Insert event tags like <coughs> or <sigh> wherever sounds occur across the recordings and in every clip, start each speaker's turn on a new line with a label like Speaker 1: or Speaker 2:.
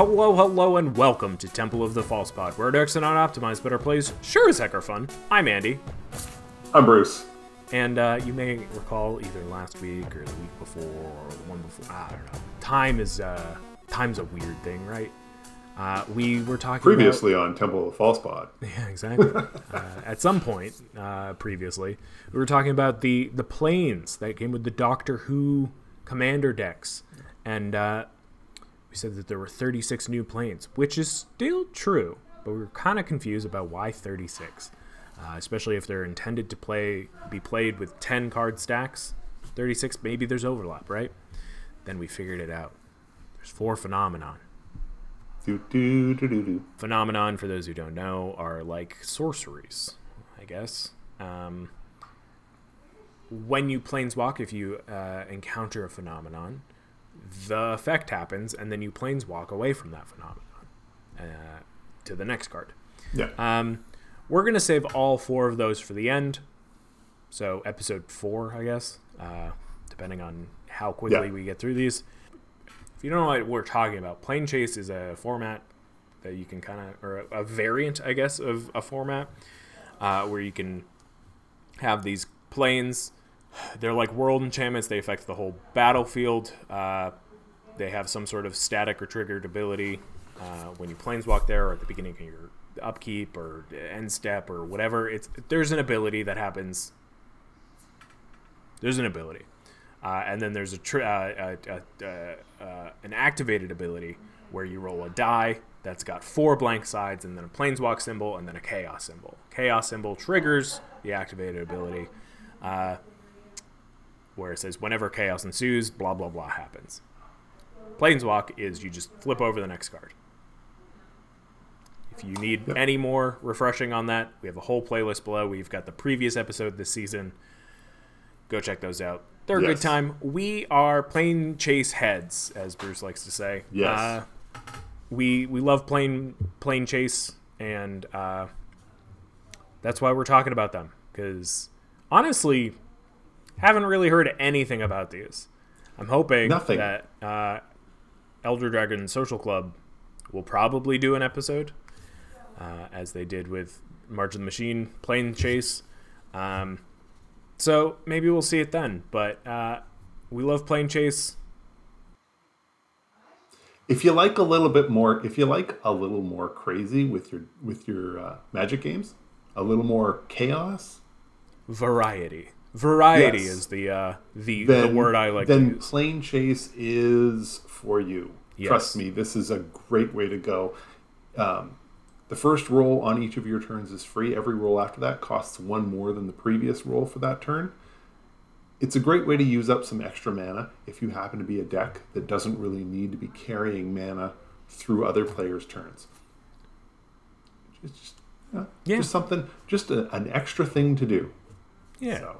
Speaker 1: Hello, hello, and welcome to Temple of the False Pod, where decks are not optimized, but our plays sure as heck are fun. I'm Andy,
Speaker 2: I'm Bruce.
Speaker 1: and uh, you may recall either last week or the week before or the one before. I don't know. Time is uh, time's a weird thing, right? Uh, we were talking about-
Speaker 2: Previously on Temple of the False Pod. <laughs>
Speaker 1: Yeah, exactly. uh, at some point uh, previously, we were talking about the the planes that came with the Doctor Who Commander decks, and uh, we said that there were 36 new planes, which is still true, but we were kind of confused about why 36, uh, especially if they're intended to play be played with 10 card stacks. 36, maybe there's overlap, right? Then we figured it out. There's four phenomenon.
Speaker 2: Do, do, do,
Speaker 1: phenomenon for those who don't know are like sorceries i guess um, when you planeswalk if you uh, encounter a phenomenon the effect happens and then you planeswalk away from that phenomenon uh, to the next card
Speaker 2: Yeah.
Speaker 1: um, we're going to save all four of those for the end so episode four i guess uh, depending on how quickly
Speaker 2: Yeah.
Speaker 1: we get through these if you don't know what we're talking about, Plane Chase is a format that you can kind of, or a, a variant, I guess, of a format uh, where you can have these planes. They're like world enchantments. They affect the whole battlefield. Uh, they have some sort of static or triggered ability uh, when you planeswalk there, or at the beginning of your upkeep or end step or whatever. It's there's an ability that happens. There's an ability. Uh, and then there's a, tr- uh, uh, uh, uh, uh, an activated ability where you roll a die that's got four blank sides, and then a planeswalk symbol, and then a chaos symbol. Chaos symbol triggers the activated ability, uh, where it says whenever chaos ensues, blah blah blah happens. Planeswalk is you just flip over the next card. If you need
Speaker 2: Yep.
Speaker 1: any more refreshing on that, we have a whole playlist below. We've got the previous episode this season. Go check those out. They're a good time. We are plane chase heads, as Bruce likes to say.
Speaker 2: Yes.
Speaker 1: Uh, we we love plane plane chase, and uh, that's why we're talking about them. Because honestly, haven't really heard anything about these. I'm hoping
Speaker 2: Nothing.
Speaker 1: that uh, Elder Dragon Social Club will probably do an episode, uh, as they did with March of the Machine Plane Chase. Um, so maybe we'll see it then. But uh, we love Plane Chase.
Speaker 2: If you like a little bit more, if you like a little more crazy with your with your uh, magic games, a little more chaos,
Speaker 1: Variety. Variety
Speaker 2: Yes.
Speaker 1: is the uh, the
Speaker 2: then
Speaker 1: the word I like
Speaker 2: then
Speaker 1: to use.
Speaker 2: plane chase is for you.
Speaker 1: Yes.
Speaker 2: Trust me, this is a great way to go. Um, the first roll on each of your turns is free. Every roll after that costs one more than the previous roll for that turn. It's a great way to use up some extra mana if you happen to be a deck that doesn't really need to be carrying mana through other players' turns. It's just, yeah,
Speaker 1: Yeah.
Speaker 2: just something, just a, an extra thing to do.
Speaker 1: Yeah.
Speaker 2: So,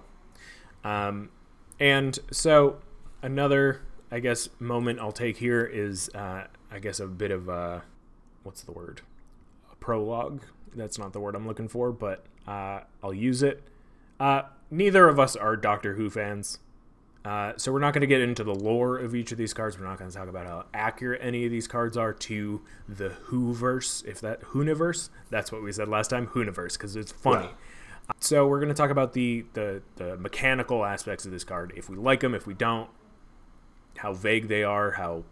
Speaker 1: Um, and so another, I guess, moment I'll take here is, uh, I guess, a bit of a, what's the word? A prologue. That's not the word I'm looking for, but uh, I'll use it. Uh, neither of us are Doctor Who fans. Uh, so we're not going to get into the lore of each of these cards. We're not going to talk about how accurate any of these cards are to the Whoverse, if that Hooniverse. That's what we said last time, Hooniverse, because it's funny. So we're going to talk about the, the the mechanical aspects of this card. If we like them, if we don't, how vague they are, how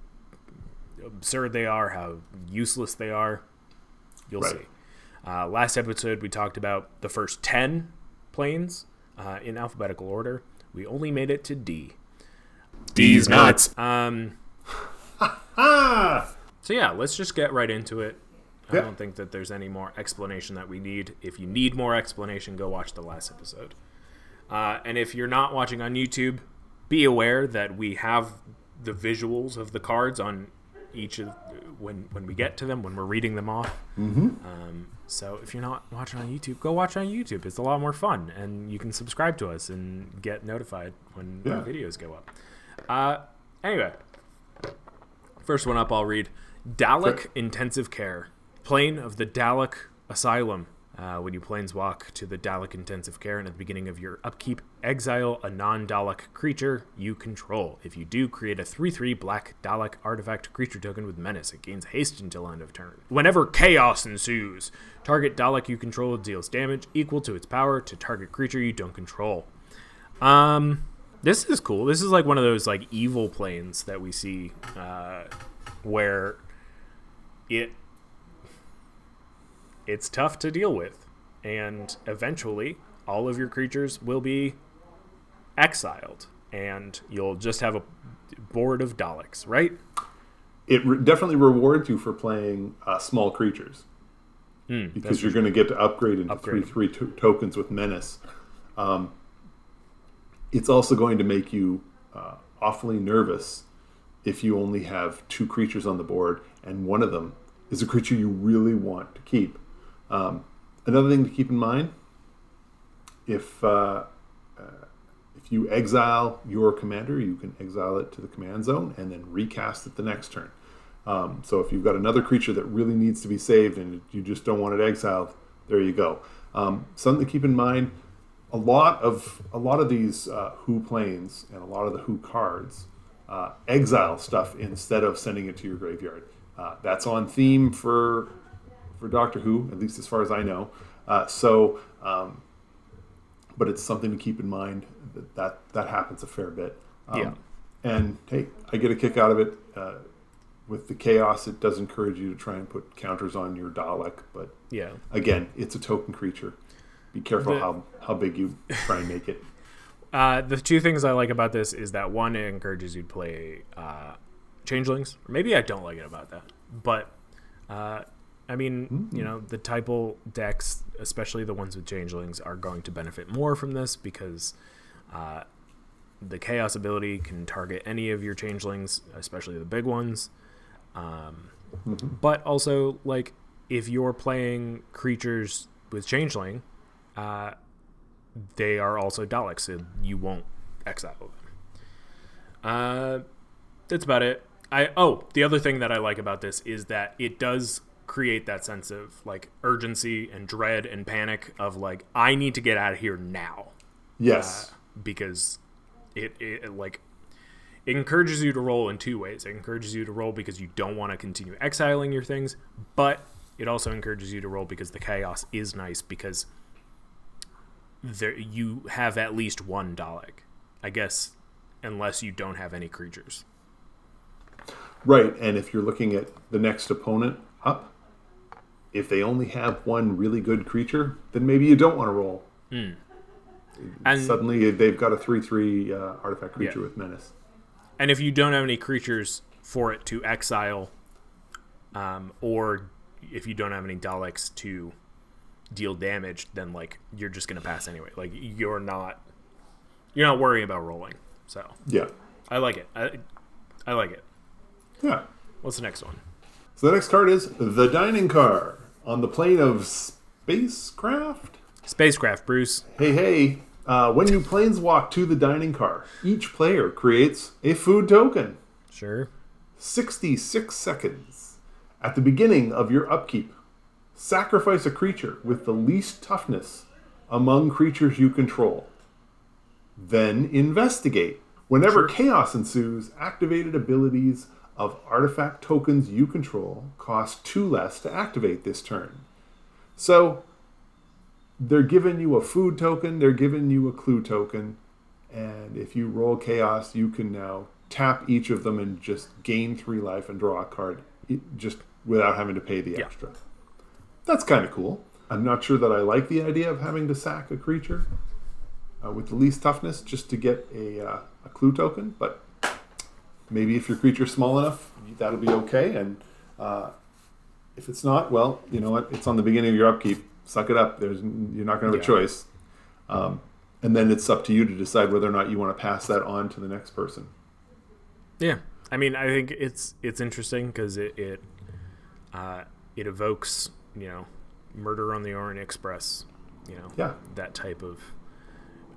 Speaker 1: absurd they are, how useless they are. You'll
Speaker 2: Right.
Speaker 1: see. Uh, last episode we talked about the first ten planes uh, in alphabetical order. We only made it to D.
Speaker 2: D's nuts.
Speaker 1: Um, <laughs> so yeah, let's just get right into it. I don't think that there's any more explanation that we need. If you need more explanation, go watch the last episode. Uh, and if you're not watching on YouTube, be aware that we have the visuals of the cards on each of when when we get to them when we're reading them off. Mm-hmm. Um, so if you're not watching on YouTube, go watch on YouTube. It's a lot more fun, and you can subscribe to us and get notified when
Speaker 2: Yeah.
Speaker 1: our videos go up. Uh, anyway, first one up, I'll read Dalek
Speaker 2: Sure.
Speaker 1: Intensive Care, plane of the Dalek Asylum. Uh, when you planeswalk to the Dalek Intensive Care, and at the beginning of your upkeep, exile a non Dalek creature you control. If you do, create a 3 3 black Dalek artifact creature token with menace. It gains haste until end of turn. Whenever chaos ensues, target Dalek you control deals damage equal to its power to target creature you don't control. Um, this is cool. This is like one of those like evil planes that we see, uh, where it it's tough to deal with, and eventually all of your creatures will be exiled, and you'll just have a board of Daleks, right?
Speaker 2: It re- definitely rewards you for playing uh, small creatures
Speaker 1: Mm,
Speaker 2: because you're going to get to upgrade into
Speaker 1: Upgrade.
Speaker 2: three three to- tokens with menace. Um, it's also going to make you uh, awfully nervous if you only have two creatures on the board and one of them is a creature you really want to keep. Um, another thing to keep in mind: if uh, uh, if you exile your commander, you can exile it to the command zone and then recast it the next turn. Um, so if you've got another creature that really needs to be saved and you just don't want it exiled, there you go. Um, something to keep in mind: a lot of a lot of these uh, Who planes and a lot of the Who cards uh, exile stuff instead of sending it to your graveyard. Uh, that's on theme for for Doctor Who, at least as far as I know. Uh, so, um, but it's something to keep in mind that that, that happens a fair bit. Um,
Speaker 1: Yeah.
Speaker 2: And hey, I get a kick out of it. Uh, with the chaos, it does encourage you to try and put counters on your Dalek, but
Speaker 1: Yeah.
Speaker 2: again, it's a token creature. Be careful
Speaker 1: The-
Speaker 2: how, how big you try and make it. <laughs>
Speaker 1: Uh, the two things I like about this is that one, it encourages you to play uh, changelings. Or maybe I don't like it about that, but uh, I mean, you know, the typal decks, especially the ones with changelings, are going to benefit more from this because uh, the chaos ability can target any of your changelings, especially the big ones. Um, But also, like, if you're playing creatures with changeling, uh, they are also Daleks, so you won't exile them. Uh, that's about it. I oh, the other thing that I like about this is that it does create that sense of like urgency and dread and panic of like I need to get out of here now
Speaker 2: Yes.
Speaker 1: Uh, because it, it like it encourages you to roll in two ways. It encourages you to roll because you don't want to continue exiling your things, but it also encourages you to roll because the chaos is nice because there you have at least one Dalek. I guess unless you don't have any creatures.
Speaker 2: Right, and if you're looking at the next opponent up, if they only have one really good creature, then maybe you don't want to roll.
Speaker 1: And
Speaker 2: Suddenly they've got a 3 3 uh, artifact creature
Speaker 1: Yeah.
Speaker 2: with menace.
Speaker 1: And if you don't have any creatures for it to exile, um, or if you don't have any Daleks to deal damage, then like you're just gonna pass anyway. Like you're not you're not worrying about rolling. So
Speaker 2: Yeah.
Speaker 1: I like it. I, I like it.
Speaker 2: Yeah.
Speaker 1: What's the next one?
Speaker 2: So the next card is the dining car on the plane of spacecraft.
Speaker 1: Spacecraft, Bruce.
Speaker 2: Hey, hey. Uh, when you planeswalk to the dining car, each player creates a food token.
Speaker 1: Sure.
Speaker 2: 66 seconds. At the beginning of your upkeep, sacrifice a creature with the least toughness among creatures you control. Then investigate. Whenever chaos ensues, activated abilities of artifact tokens you control cost two less to activate this turn. So, they're giving you a food token, they're giving you a clue token, and if you roll chaos, you can now tap each of them and just gain three life and draw a card just without having to pay the
Speaker 1: Yeah.
Speaker 2: extra. That's kind of cool. I'm not sure that I like the idea of having to sack a creature uh, with the least toughness just to get a, uh, a clue token, but maybe if your creature's small enough, that'll be okay. And uh, if it's not, well, you know what? It's on the beginning of your upkeep. Suck it up. There's you're not going to have
Speaker 1: Yeah.
Speaker 2: a choice. Um, and then it's up to you to decide whether or not you want to pass that on to the next person.
Speaker 1: Yeah, I mean, I think it's it's interesting because it it uh, it evokes you know Murder on the Orient Express, you know
Speaker 2: Yeah.
Speaker 1: that type of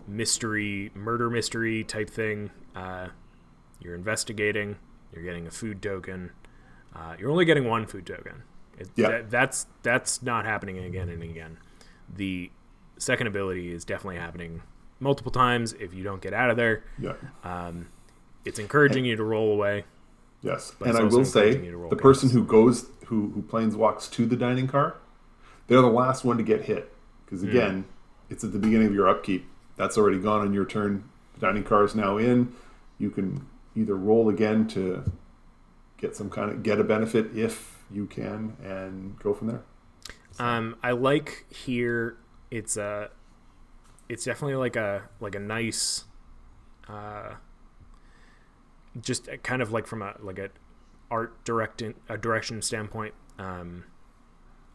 Speaker 1: mystery, murder mystery type thing. Uh, you're investigating. You're getting a food token. Uh, you're only getting one food token. It,
Speaker 2: Yeah.
Speaker 1: that, that's that's not happening again and again. The second ability is definitely happening multiple times if you don't get out of there.
Speaker 2: Yeah.
Speaker 1: Um, it's encouraging you to roll away.
Speaker 2: Yes, and I will say the person
Speaker 1: chaos.
Speaker 2: who goes who who planes walks to the dining car, they're the last one to get hit because again, it's at the beginning of your upkeep. That's already gone on your turn. The dining car is now in. You can either roll again to get some kind of get a benefit if you can, and go from there.
Speaker 1: Um, I like here. It's a, it's definitely like a like a nice, uh, just kind of like from a like a art directing a direction standpoint. Um,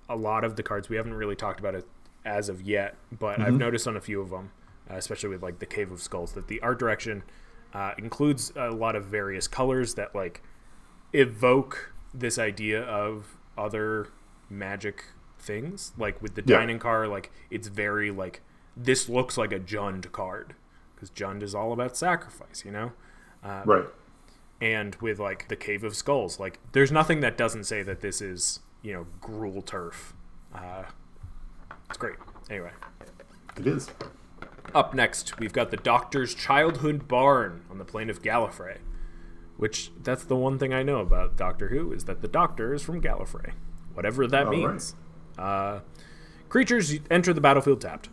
Speaker 1: a lot of the cards we haven't really talked about it as of yet, but I've noticed on a few of them, uh, especially with like the Cave of Skulls, that the art direction uh, includes a lot of various colors that like evoke this idea of other magic things. Like with the
Speaker 2: Yeah.
Speaker 1: dining car, like it's very like this looks like a Jund card because Jund is all about sacrifice, you know.
Speaker 2: Right.
Speaker 1: And with like the Cave of Skulls, like there's nothing that doesn't say that this is you know Gruul turf. Uh, it's great. Anyway,
Speaker 2: It is.
Speaker 1: Up next, we've got the Doctor's Childhood Barn on the plane of Gallifrey. Which, that's the one thing I know about Doctor Who, is that the Doctor is from Gallifrey. Whatever that
Speaker 2: All right.
Speaker 1: means. Uh, creatures enter the battlefield tapped.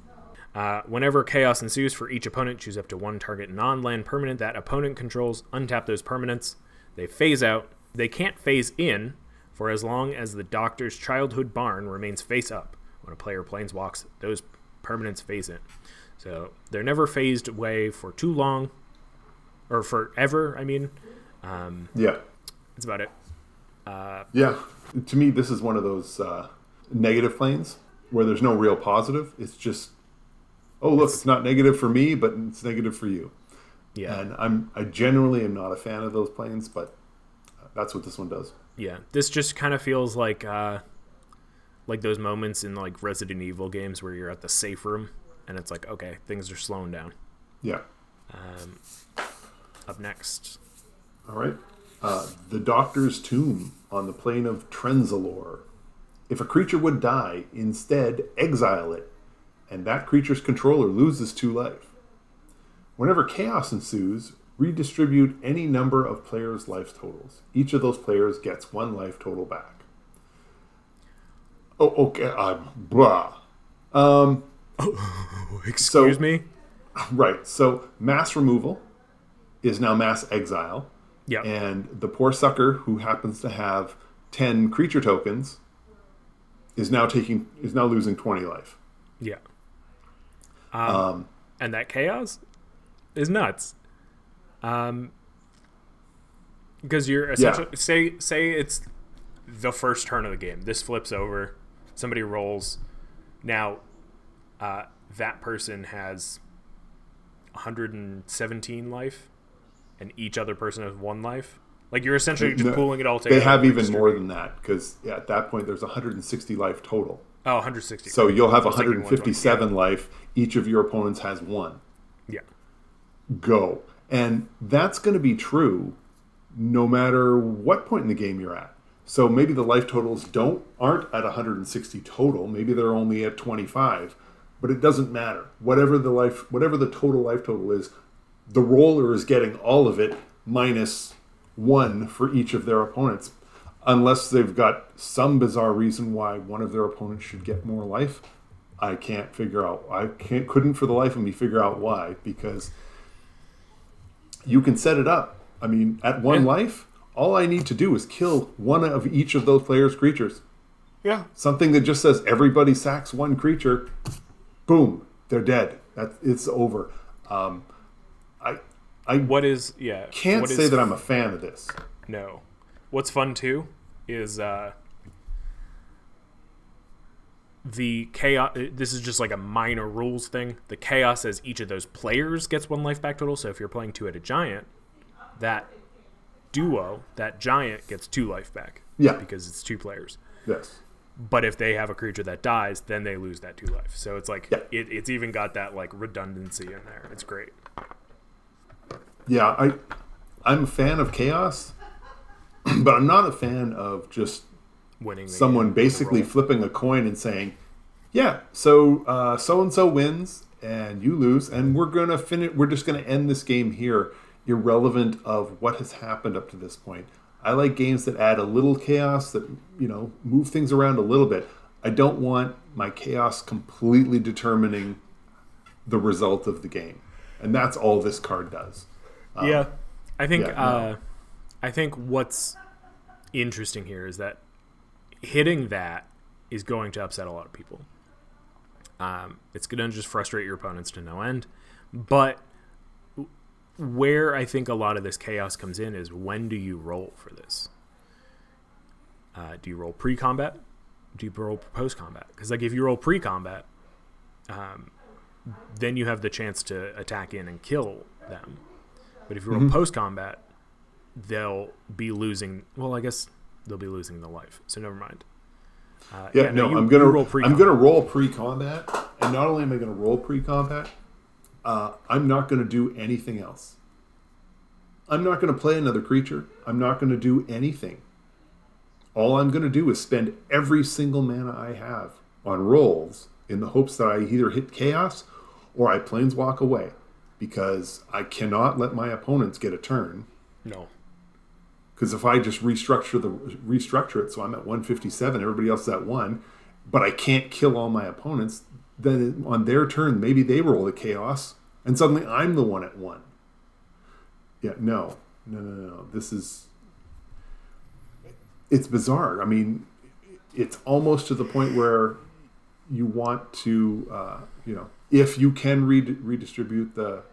Speaker 1: Uh, whenever chaos ensues for each opponent, choose up to one target non land permanent that opponent controls. Untap those permanents. They phase out. They can't phase in for as long as the Doctor's Childhood Barn remains face up. When a player planeswalks, those permanents phase in. So they're never phased away for too long, or forever. I mean, um,
Speaker 2: Yeah.
Speaker 1: that's about it.
Speaker 2: Yeah, to me, this is one of those uh, negative planes where there's no real positive. It's just, oh look, it's, not negative for me, but it's negative for you.
Speaker 1: Yeah,
Speaker 2: And I'm I generally am not a fan of those planes, but that's what this one does.
Speaker 1: yeah. This just kind of feels like uh, like those moments in like Resident Evil games where you're at the safe room and it's like, okay, things are slowing down.
Speaker 2: Yeah.
Speaker 1: Um, up next,
Speaker 2: All right. Uh, the Doctor's Tomb on the plane of Trenzalore. If a creature would die, instead exile it, and that creature's controller loses two life. Whenever chaos ensues, redistribute any number of players' life totals. Each of those players gets one life total back. Oh, okay. Um, blah. Um, <laughs>
Speaker 1: excuse me.
Speaker 2: right. So mass removal is now mass exile.
Speaker 1: Yeah,
Speaker 2: and the poor sucker who happens to have 10 creature tokens is now taking is now losing 20 life
Speaker 1: yeah. Um, and that chaos is nuts. Um, because you're essentially say say it's the first turn of the game. This flips over, somebody rolls. Now, uh, that person has 117 life, and each other person has one life. Like you're essentially just
Speaker 2: No,
Speaker 1: pooling it all together.
Speaker 2: they have even more than that because yeah, at that point there's 160 life total
Speaker 1: Oh, 160.
Speaker 2: so you'll have
Speaker 1: I was thinking
Speaker 2: 157 life each of your opponents has one
Speaker 1: Yeah.
Speaker 2: go and that's going to be true no matter what point in the game you're at so maybe the life totals don't aren't at 160 total maybe they're only at 25 but it doesn't matter whatever the life whatever the total life total is the roller is getting all of it minus one for each of their opponents unless they've got some bizarre reason why one of their opponents should get more life i can't figure out i can't couldn't for the life of me figure out why because you can set it up i mean at one
Speaker 1: Yeah.
Speaker 2: life all i need to do is kill one of each of those players creatures
Speaker 1: Yeah.
Speaker 2: something that just says everybody sacks one creature boom they're dead that it's over um, i i
Speaker 1: What is yeah?
Speaker 2: can't say
Speaker 1: is
Speaker 2: that i'm a fan of this
Speaker 1: No. What's fun too is uh the chaos this is just like a minor rules thing. The chaos says each of those players gets one life back total, so if you're playing Two-Headed Giant, that duo, that giant gets two life back.
Speaker 2: Yeah.
Speaker 1: Because it's two players.
Speaker 2: yes
Speaker 1: But if they have a creature that dies, then they lose that two life. So it's like
Speaker 2: Yeah.
Speaker 1: it, it's even got that like redundancy in there. It's great.
Speaker 2: yeah i i'm a fan of chaos <clears throat> but i'm not a fan of just
Speaker 1: Winning
Speaker 2: someone
Speaker 1: game,
Speaker 2: basically
Speaker 1: roll.
Speaker 2: flipping a coin and saying, "Yeah, so so and so wins, and you lose, and we're gonna finish. We're just gonna end this game here, irrelevant of what has happened up to this point. I like games that add a little chaos, that you know, move things around a little bit. I don't want my chaos completely determining the result of the game, and that's all this card does.
Speaker 1: Um, yeah, I think yeah, uh, no. I think what's interesting here is that hitting that is going to upset a lot of people. Um, it's going to just frustrate your opponents to no end. But where I think a lot of this chaos comes in is when do you roll for this? Uh, do you roll pre-combat? Do you roll post-combat? Because like if you roll pre-combat, um, then you have the chance to attack in and kill them. But if you roll mm-hmm. post-combat, they'll be losing. Well, I guess they'll be losing the life. So never mind.
Speaker 2: Uh, yeah, yeah, no, you, I'm gonna roll pre. I'm gonna roll pre-combat, and not only am I gonna roll pre-combat, uh, I'm not gonna do anything else. I'm not gonna play another creature. I'm not gonna do anything. All I'm gonna do is spend every single mana I have on rolls in the hopes that I either hit chaos or I planeswalk away, because I cannot let my opponents get a turn.
Speaker 1: No.
Speaker 2: Because if I just restructure the restructure it, so I'm at 157, everybody else is at one, but I can't kill all my opponents, then on their turn maybe they roll the chaos, and suddenly I'm the one at one. Yeah, no, no, no, no. This is it's bizarre. I mean, it's almost to the point where you want to, uh, you know, if you can re- redistribute the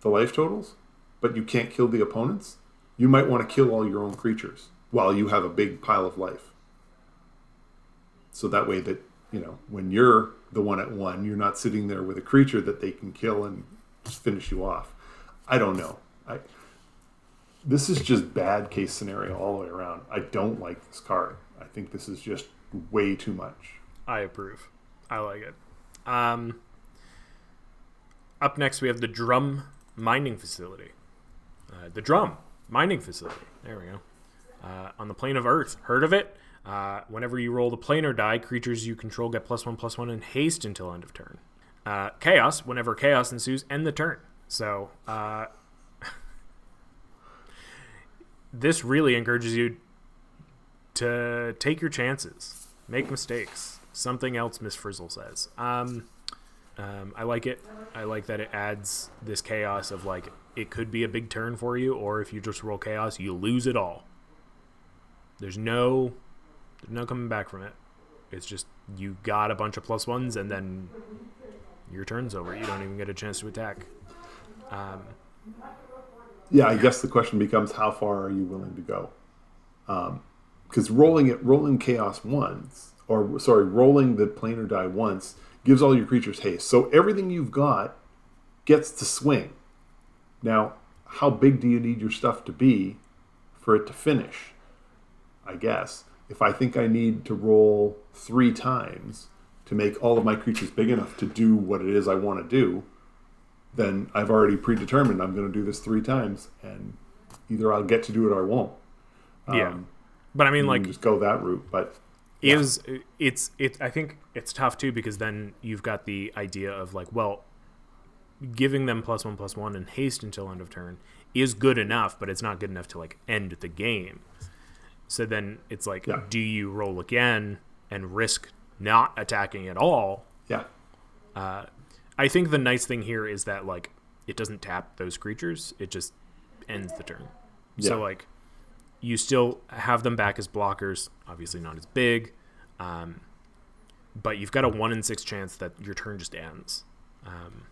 Speaker 2: the life totals, but you can't kill the opponents, you might want to kill all your own creatures while you have a big pile of life. So that way that, you know, when you're the one at one, you're not sitting there with a creature that they can kill and just finish you off. I don't know. I this is just bad case scenario all the way around. I don't like this card. I think this is just way too much.
Speaker 1: I approve. I like it. Um, up next, we have the Drum Mining Facility. Uh, the Drum mining facility. There we go. Uh, on the plane of Earth. Heard of it? Uh, whenever you roll the planar die, creatures you control get plus one plus one and haste until end of turn. Uh, chaos. Whenever chaos ensues, end the turn. So uh, <laughs> this really encourages you to take your chances, make mistakes. Something else Miss Frizzle says. Um, um, I like it. I like that it adds this chaos of like it could be a big turn for you, or if you just roll chaos, you lose it all. There's no, there's no coming back from it. It's just you got a bunch of plus ones, and then your turn's over. You don't even get a chance to attack. Um,
Speaker 2: yeah, I guess the question becomes how far are you willing to go? Because um, rolling it, rolling chaos once, or sorry, rolling the planar die once gives all your creatures haste. So everything you've got gets to swing. Now, how big do you need your stuff to be for it to finish? I guess. If I think I need to roll three times to make all of my creatures big enough to do what it is I want to do, then I've already predetermined I'm going to do this three times, and either I'll get to do it or I won't.
Speaker 1: Yeah, um, but I mean, like,
Speaker 2: just go that route. But
Speaker 1: yeah. is it's it? I think it's tough too because then you've got the idea of like, well, giving them plus one plus one and haste until end of turn is good enough, but it's not good enough to like end the game. So then it's like, yeah. do you roll again and risk not attacking at all?
Speaker 2: Yeah.
Speaker 1: Uh, I think the nice thing here is that like it doesn't tap those creatures; it just ends the turn. Yeah. So like you still have them back as blockers, obviously not as big, um, but you've got a one in six chance that your turn just ends. Um,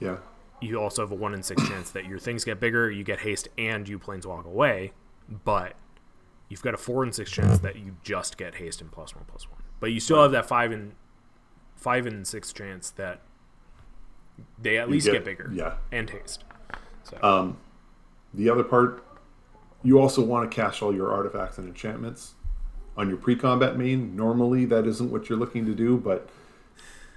Speaker 2: yeah.
Speaker 1: You also have a one in six chance that your things get bigger, you get haste, and you planeswalk away. But you've got a four and six chance that you just get haste and plus one plus one. But you still have that five and five and six chance that they at you least get, get, bigger.
Speaker 2: Yeah.
Speaker 1: And haste.
Speaker 2: So. Um, the other part, you also want to cast all your artifacts and enchantments on your pre-combat main. Normally, that isn't what you're looking to do, but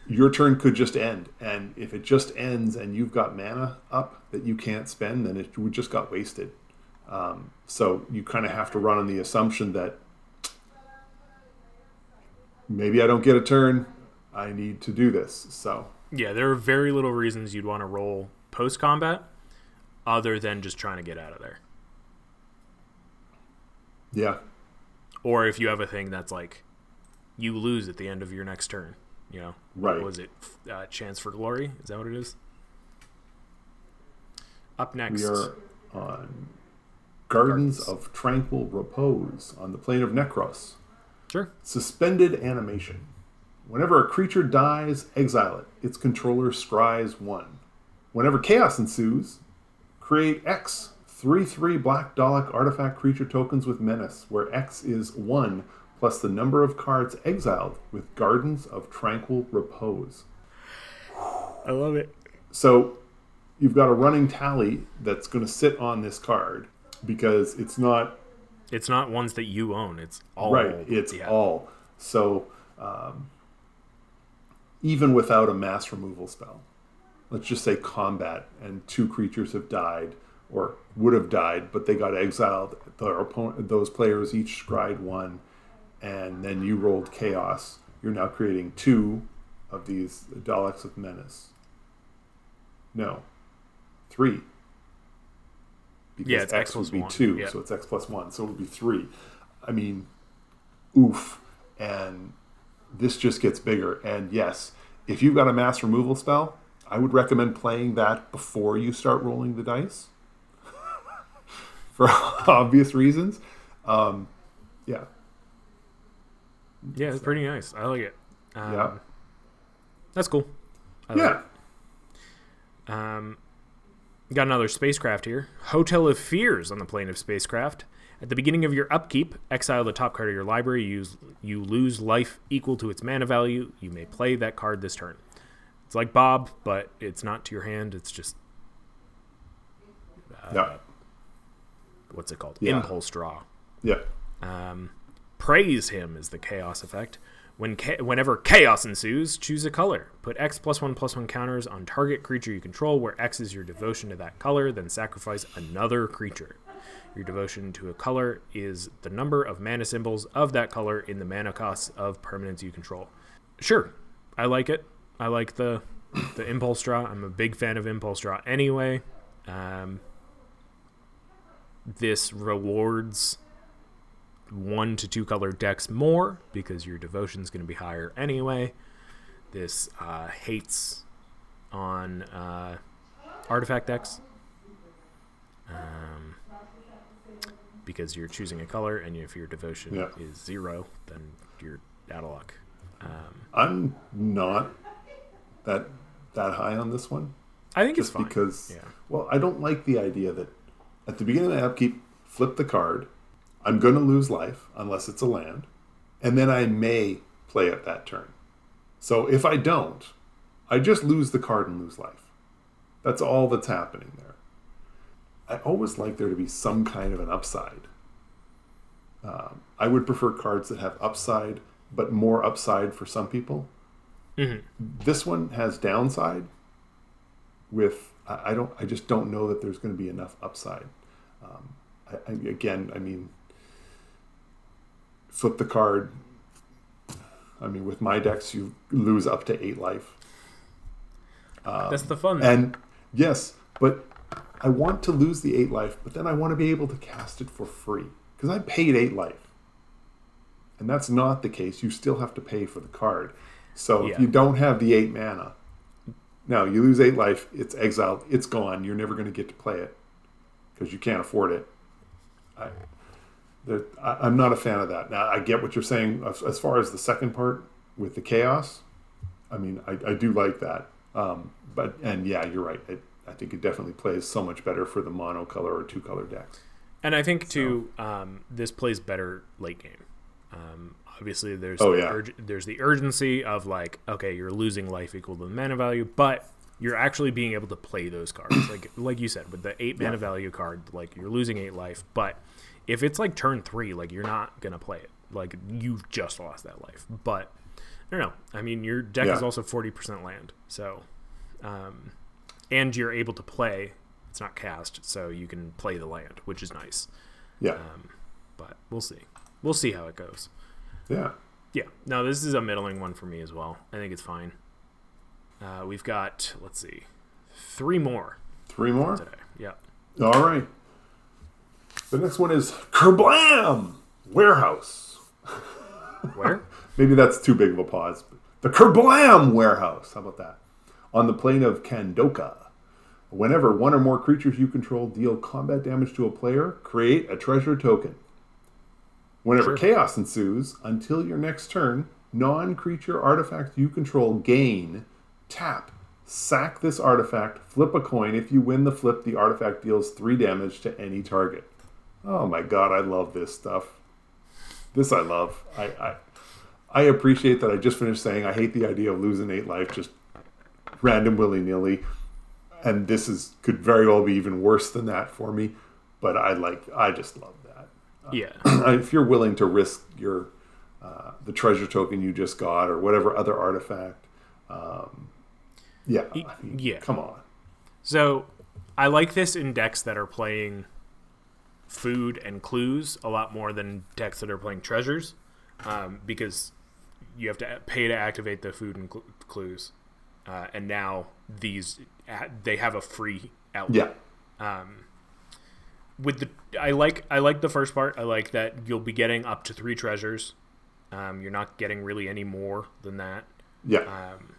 Speaker 2: your turn could just end. And if it just ends and you've got mana up that you can't spend, then it just got wasted. Um, so you kind of have to run on the assumption that maybe I don't get a turn. I need to do this. So
Speaker 1: Yeah, there are very little reasons you'd want to roll post combat other than just trying to get out of there.
Speaker 2: Yeah.
Speaker 1: Or if you have a thing that's like you lose at the end of your next turn, you know.
Speaker 2: Right.
Speaker 1: What was it uh, Chance for Glory? Is that what it is? Up next.
Speaker 2: We are on Gardens, of Tranquil Repose on the plane of Necros.
Speaker 1: Sure.
Speaker 2: Suspended animation. Whenever a creature dies, exile it. Its controller scries one. Whenever chaos ensues, create X 3 3 Black Dalek artifact creature tokens with menace, where X is 1 plus the number of cards exiled with Gardens of Tranquil Repose.
Speaker 1: I love it.
Speaker 2: So you've got a running tally that's going to sit on this card because it's not
Speaker 1: It's not ones that you own. It's all
Speaker 2: right. It's
Speaker 1: yeah.
Speaker 2: all. So um, even without a mass removal spell, let's just say combat and two creatures have died or would have died, but they got exiled. Their opponent, those players each scried one, and then you rolled chaos. You're now creating two of these Daleks of Menace. No, three. Because
Speaker 1: Yeah, it's X
Speaker 2: X would be
Speaker 1: one.
Speaker 2: two,
Speaker 1: Yeah.
Speaker 2: so it's X plus one, so it would be three. I mean, oof. And this just gets bigger. And yes, if you've got a mass removal spell, I would recommend playing that before you start rolling the dice <laughs> for <laughs> obvious reasons. Um, yeah.
Speaker 1: Yeah, it's pretty nice. I like it. Um,
Speaker 2: Yeah.
Speaker 1: That's cool. I like
Speaker 2: Yeah.
Speaker 1: it. Um, got another spacecraft here. Hotel of Fears on the plane of spacecraft. At the beginning of your upkeep, exile the top card of your library. You, use, you lose life equal to its mana value. You may play that card this turn. It's like Bob, but it's not to your hand. It's just
Speaker 2: yeah.
Speaker 1: what's it called?
Speaker 2: Yeah.
Speaker 1: Impulse draw.
Speaker 2: Yeah.
Speaker 1: Um, praise him is the chaos effect. When cha- whenever chaos ensues, choose a color. Put X plus one plus one counters on target creature you control, where X is your devotion to that color. Then sacrifice another creature. Your devotion to a color is the number of mana symbols of that color in the mana costs of permanents you control. Sure, I like it. I like the the impulse draw. I'm a big fan of impulse draw anyway. Um, this rewards one to two color decks more because your devotion is going to be higher anyway. This uh, hates on uh, artifact decks um, because you're choosing a color, and if your devotion
Speaker 2: Yeah.
Speaker 1: is zero, then you're out of luck. Um,
Speaker 2: I'm not that that high on this one.
Speaker 1: I think
Speaker 2: just
Speaker 1: it's fine.
Speaker 2: because
Speaker 1: Yeah.
Speaker 2: well i don't like the idea that at the beginning of my upkeep flip the card i'm going to lose life unless it's a land and then i may play it that turn. So if i don't i just lose the card and lose life. That's all that's happening there. I always like there to be some kind of an upside. Um, i would prefer cards that have upside but more upside for some people.
Speaker 1: Mhm.
Speaker 2: this one has downside with I, I don't I just don't know that there's going to be enough upside. Um, I, I, again, I mean, flip the card. I mean, with my decks, you lose up to eight life, um,
Speaker 1: That's the fun.
Speaker 2: and yes, but I want to lose the eight life, but then I want to be able to cast it for free because I paid eight life, and that's not the case. You still have to pay for the card. So
Speaker 1: Yeah.
Speaker 2: if you don't have the eight mana, now you lose eight life. It's exiled. It's gone. You're never going to get to play it because you can't afford it. I, I, I'm not a fan of that. Now I get what you're saying as, far as the second part with the chaos. I mean, I, I do like that. Um, but and yeah, you're right. It, I think it definitely plays so much better for the mono color or two color decks.
Speaker 1: And I think too, um, this plays better late game. Um, obviously, there's
Speaker 2: Oh,
Speaker 1: the
Speaker 2: yeah.
Speaker 1: urg- there's the urgency of like, okay, you're losing life equal to the mana value, but you're actually being able to play those cards. like like you said, with the eight mana
Speaker 2: Yeah.
Speaker 1: value card, like you're losing eight life, but if it's like turn three, like you're not gonna play it. Like you've just lost that life. But I don't know. I mean, your deck is also forty percent land, so um, and you're able to play. It's not cast, so you can play the land, which is nice
Speaker 2: Yeah,
Speaker 1: Um, but we'll see. We'll see how it goes.
Speaker 2: yeah,
Speaker 1: Yeah. No, this is a middling one for me as well. I think it's fine. Uh, we've got let's see, three more
Speaker 2: Three more?
Speaker 1: today. Yeah.
Speaker 2: All right. The next one is Kerblam Warehouse.
Speaker 1: Where? <laughs>
Speaker 2: Maybe that's too big of a pause. The Kerblam Warehouse. How about that? On the plane of Kandoka. Whenever one or more creatures you control deal combat damage to a player, create a treasure token. Whenever
Speaker 1: Sure.
Speaker 2: chaos ensues, until your next turn, non creature artifacts you control gain, tap, sack this artifact, flip a coin. If you win the flip, the artifact deals three damage to any target. Oh my god, I love this stuff. This I love. I, I I appreciate that I just finished saying I hate the idea of losing eight life just random willy nilly. And this is could very well be even worse than that for me. But I like I just love that.
Speaker 1: Yeah. <clears throat>
Speaker 2: if you're willing to risk your uh, the treasure token you just got or whatever other artifact, um, yeah, I mean,
Speaker 1: yeah.
Speaker 2: come on,
Speaker 1: So I like this in decks that are playing food and clues a lot more than decks that are playing treasures, um, because you have to pay to activate the food and cl- clues, uh, and now these they have a free outlet.
Speaker 2: yeah,
Speaker 1: with the I like I like the first part. I like that you'll be getting up to three treasures. Um, you're not getting really any more than that,
Speaker 2: yeah,
Speaker 1: um,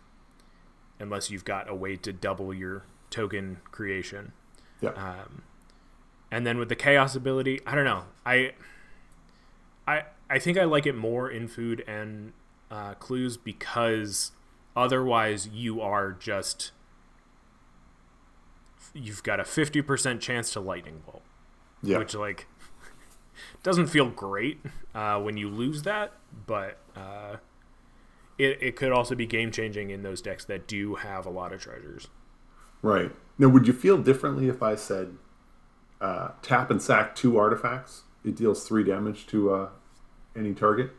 Speaker 1: unless you've got a way to double your token creation.
Speaker 2: yeah,
Speaker 1: Um, and then with the chaos ability, I don't know. I I I think I like it more in food and uh, clues because otherwise you are just you've got a 50% chance to lightning bolt
Speaker 2: yeah.
Speaker 1: which like <laughs> doesn't feel great uh, when you lose that, but uh, it it could also be game changing in those decks that do have a lot of treasures.
Speaker 2: Right. Now, would you feel differently if I said uh, tap and sack two artifacts? It deals three damage to uh, any target?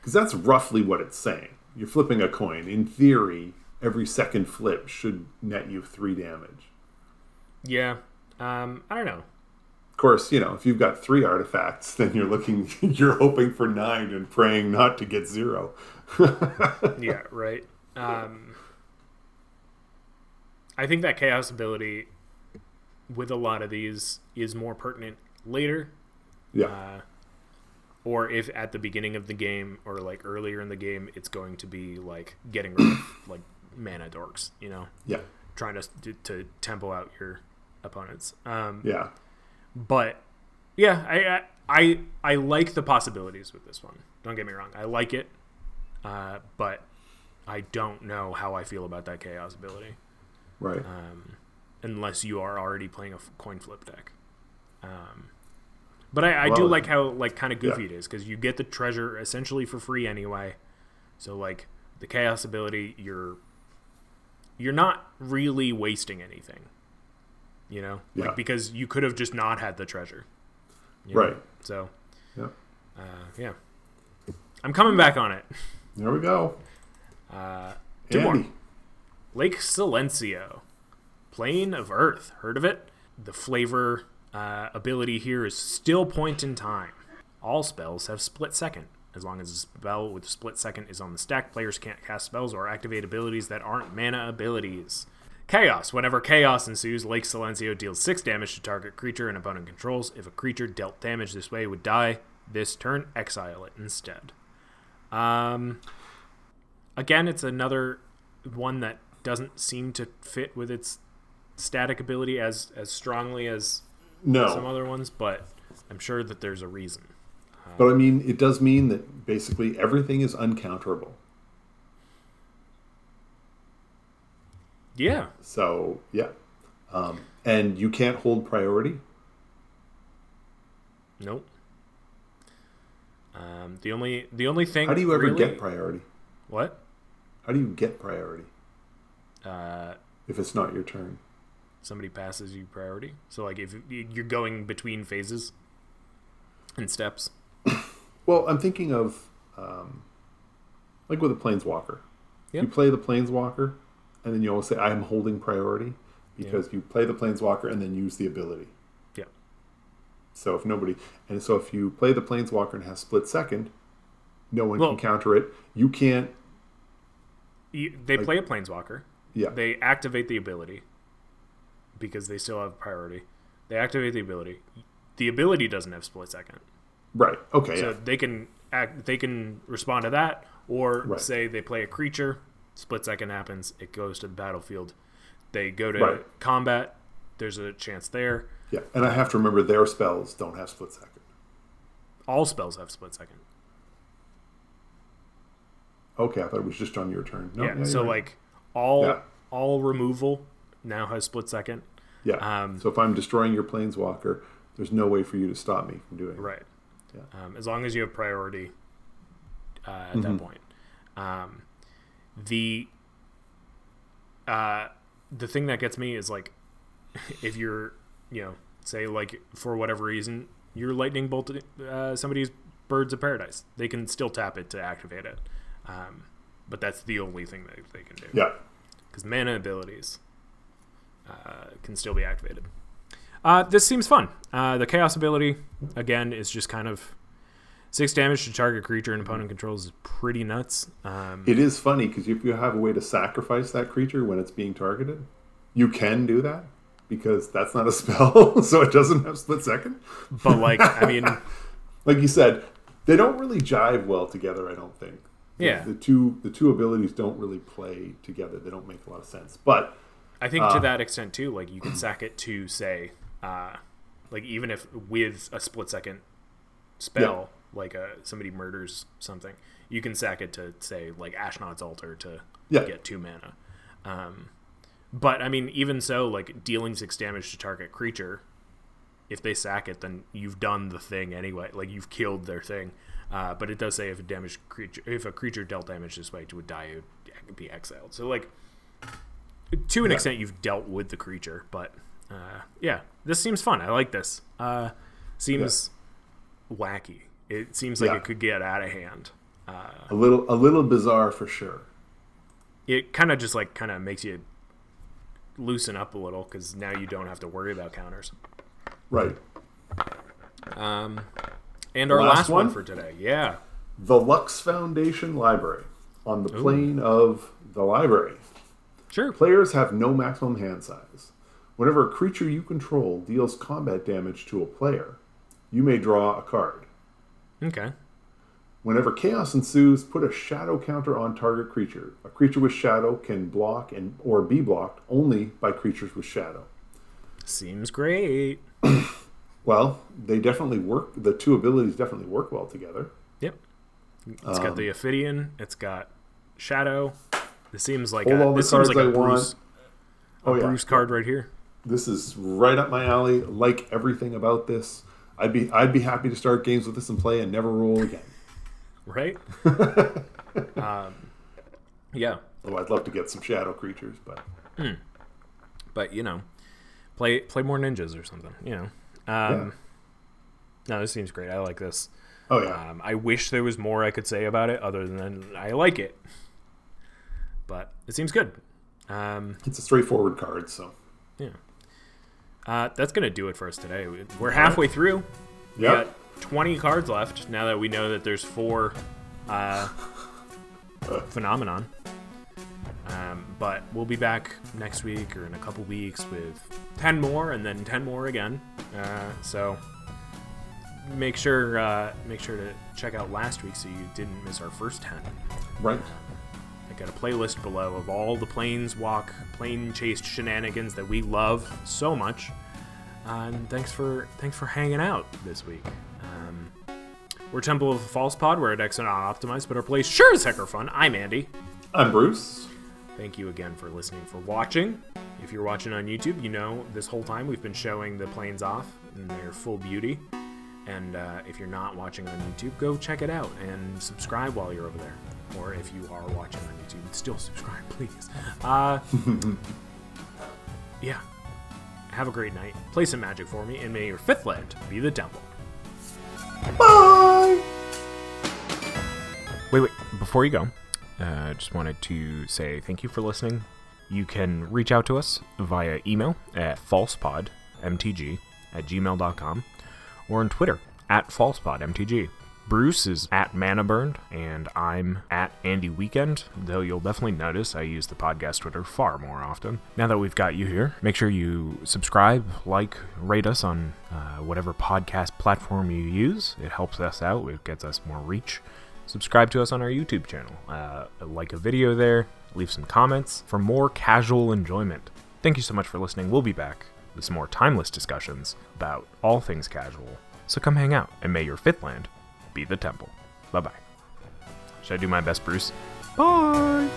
Speaker 2: Because that's roughly what it's saying. You're flipping a coin. In theory, every second flip should net you three damage.
Speaker 1: Yeah, um, I don't know.
Speaker 2: Of course, you know, if you've got three artifacts, then you're looking, <laughs> you're hoping for nine and praying not to get zero. <laughs>
Speaker 1: Yeah, right. Um, I think that chaos ability with a lot of these is more pertinent later
Speaker 2: Yeah.
Speaker 1: uh, or if at the beginning of the game or like earlier in the game it's going to be like getting rid of <coughs> like mana dorks you know
Speaker 2: yeah.
Speaker 1: trying to to, to tempo out your opponents um,
Speaker 2: Yeah.
Speaker 1: but yeah I, I i i like the possibilities with this one don't get me wrong i like it uh, but i don't know how i feel about that chaos ability
Speaker 2: Right.
Speaker 1: um, unless you are already playing a coin flip deck. Um, but I, I do like how like kind of goofy
Speaker 2: yeah.
Speaker 1: it is because you get the treasure essentially for free anyway. So like the chaos ability, you're you're not really wasting anything, you know,
Speaker 2: Yeah.
Speaker 1: like because you could have just not had the treasure, you know?
Speaker 2: Right.
Speaker 1: So
Speaker 2: Yeah.
Speaker 1: uh, yeah, I'm coming back on it.
Speaker 2: There we go.
Speaker 1: Uh, two more.
Speaker 2: Andy.
Speaker 1: Lake Silencio, Plane of Earth. Heard of it? The flavor uh, ability here is still point in time. All spells have split second. As long as a spell with split second is on the stack, players can't cast spells or activate abilities that aren't mana abilities. Chaos. Whenever chaos ensues, Lake Silencio deals 6 damage to target creature and opponent controls. If a creature dealt damage this way would die, this turn exile it instead. Um, again, it's another one that doesn't seem to fit with its static ability as as strongly as
Speaker 2: No.
Speaker 1: some other ones, but I'm sure that there's a reason.
Speaker 2: But I mean, it does mean that basically everything is uncounterable.
Speaker 1: Yeah,
Speaker 2: So yeah, um, and you can't hold priority.
Speaker 1: nope. Um, the only the only thing
Speaker 2: How do you ever
Speaker 1: really-
Speaker 2: get priority?
Speaker 1: what?
Speaker 2: How do you get priority
Speaker 1: Uh,
Speaker 2: if it's not your turn?
Speaker 1: Somebody passes you priority. So like if you're going between phases and steps. <coughs>
Speaker 2: Well, I'm thinking of um, like with a planeswalker.
Speaker 1: Yeah.
Speaker 2: You play the planeswalker, and then you always say, "I'm holding priority," because you play the planeswalker and then use the ability.
Speaker 1: Yeah.
Speaker 2: So if nobody, and so if you play the planeswalker and have split second, no one
Speaker 1: Well-
Speaker 2: can counter it. You can't
Speaker 1: You- They play a planeswalker.
Speaker 2: Yeah.
Speaker 1: They activate the ability because they still have priority. They activate the ability. The ability doesn't have split second,
Speaker 2: right. Okay.
Speaker 1: so
Speaker 2: yeah.
Speaker 1: they can act. They can respond to that, or
Speaker 2: Right.
Speaker 1: say they play a creature. Split second happens. It goes to the battlefield. They go to
Speaker 2: Right.
Speaker 1: combat. There's a chance there.
Speaker 2: Yeah. And I have to remember their spells don't have split second.
Speaker 1: All spells have split second.
Speaker 2: Okay. I thought it was just on your turn. No,
Speaker 1: yeah.
Speaker 2: you're
Speaker 1: so like all
Speaker 2: Yeah.
Speaker 1: all removal now has split second.
Speaker 2: Yeah.
Speaker 1: um,
Speaker 2: so if I'm destroying your planeswalker, there's no way for you to stop me from doing it.
Speaker 1: Right.
Speaker 2: Yeah.
Speaker 1: Um, as long as you have priority uh, at
Speaker 2: Mm-hmm.
Speaker 1: that point. Um, the uh, the thing that gets me is like <laughs> if you're you know say like for whatever reason you're lightning bolted uh, somebody's birds of paradise they can still tap it to activate it um, but that's the only thing that they can do
Speaker 2: Yeah.
Speaker 1: because mana abilities uh, can still be activated. Uh, this seems fun. Uh, the chaos ability again is just kind of six damage to target creature and opponent controls is pretty nuts. Um,
Speaker 2: It is funny because if you have a way to sacrifice that creature when it's being targeted, you can do that because that's not a <laughs> spell, so it doesn't have split second.
Speaker 1: but like, I mean, <laughs>
Speaker 2: Like you said, they don't really jive well together. I don't think. The-
Speaker 1: Yeah.
Speaker 2: The two the two abilities don't really play together. They don't make a lot of sense. But
Speaker 1: I think
Speaker 2: Uh.
Speaker 1: to that extent too. Like, you can sack it to say, uh, like even if with a split second spell, like uh, somebody murders something, you can sack it to say like Ashnod's Altar to
Speaker 2: Yeah.
Speaker 1: get two mana. Um, but I mean, even so, like dealing six damage to target creature, if they sack it, then you've done the thing anyway. Like you've killed their thing. Uh, but it does say if a damaged creature, if a creature dealt damage this way, it would die, it would be exiled. So like, to an
Speaker 2: Yeah.
Speaker 1: extent, you've dealt with the creature. But uh, yeah, this seems fun. I like this. Uh, seems wacky. It seems like
Speaker 2: Yeah.
Speaker 1: it could get out of hand.
Speaker 2: a little a little bizarre for sure.
Speaker 1: It kind of just like kind of makes you loosen up a little because now you don't have to worry about counters.
Speaker 2: Right.
Speaker 1: Um, and our
Speaker 2: Last
Speaker 1: last, one?
Speaker 2: one?
Speaker 1: for today, yeah.
Speaker 2: The Lux Foundation Library on the plane of the library.
Speaker 1: Sure.
Speaker 2: Players have no maximum hand size. Whenever a creature you control deals combat damage to a player, you may draw a card.
Speaker 1: Okay.
Speaker 2: Whenever chaos ensues, put a shadow counter on target creature. A creature with shadow can block and or be blocked only by creatures with shadow.
Speaker 1: Seems great. <coughs>
Speaker 2: Well, they definitely work. The two abilities definitely work well together.
Speaker 1: Yep. It's got
Speaker 2: Um,
Speaker 1: the Ophidian. It's got Shadow. This seems like
Speaker 2: Hold
Speaker 1: a,
Speaker 2: all the
Speaker 1: this seems like a
Speaker 2: I want.
Speaker 1: Bruce, a
Speaker 2: Oh yeah,
Speaker 1: Bruce card right here.
Speaker 2: this is right up my alley. Like everything about this. I'd be I'd be happy to start games with this and play and never roll again. <laughs>
Speaker 1: Right? <laughs> um, yeah.
Speaker 2: Oh, I'd love to get some shadow creatures, but
Speaker 1: But you know, play play more ninjas or something. You know. Um, No, this seems great. I like this.
Speaker 2: oh yeah,
Speaker 1: Um, I wish there was more I could say about it other than I like it. But it seems good. Um,
Speaker 2: it's a straightforward card. So
Speaker 1: yeah. Uh, that's going to do it for us today. We're halfway through. We got 20 cards left now that we know that there's four uh, <laughs> phenomenon. Um, but we'll be back next week or in a couple weeks with 10 more and then 10 more again. Uh, so make sure uh, make sure to check out last week so you didn't miss our first 10.
Speaker 2: right.
Speaker 1: I got a playlist below of all the planes walk, plane chased shenanigans that we love so much. Uh, and thanks for thanks for hanging out this week. Um, we're Temple of the False Pod. We're at X and not optimized, but our plays sure as heck are fun. I'm Andy.
Speaker 2: I'm Bruce.
Speaker 1: Thank you again for listening, for watching. If you're watching on YouTube, you know this whole time we've been showing the planes off in their full beauty. And uh, if you're not watching on YouTube, go check it out and subscribe while you're over there. Or if you are watching on YouTube, still subscribe, <laughs> please. Uh, <laughs> yeah. Have a great night. Play some magic for me, and may your fifth land be the temple.
Speaker 2: Bye.
Speaker 1: Wait, wait. Before you go, I uh, just wanted to say thank you for listening. You can reach out to us via email at falsepodmtg at gmail.com or on Twitter at falsepodmtg. Bruce is at Manaburned, and I'm at Andy Weekend, though you'll definitely notice I use the podcast Twitter far more often. Now that we've got you here, make sure you subscribe, like, rate us on uh, whatever podcast platform you use. It helps us out, it gets us more reach. Subscribe to us on our YouTube channel, uh, like a video there, leave some comments for more casual enjoyment. Thank you so much for listening. We'll be back with some more timeless discussions about all things casual. So come hang out, and may your fifth land be the temple. Bye bye. Should I do my best, Bruce? Bye!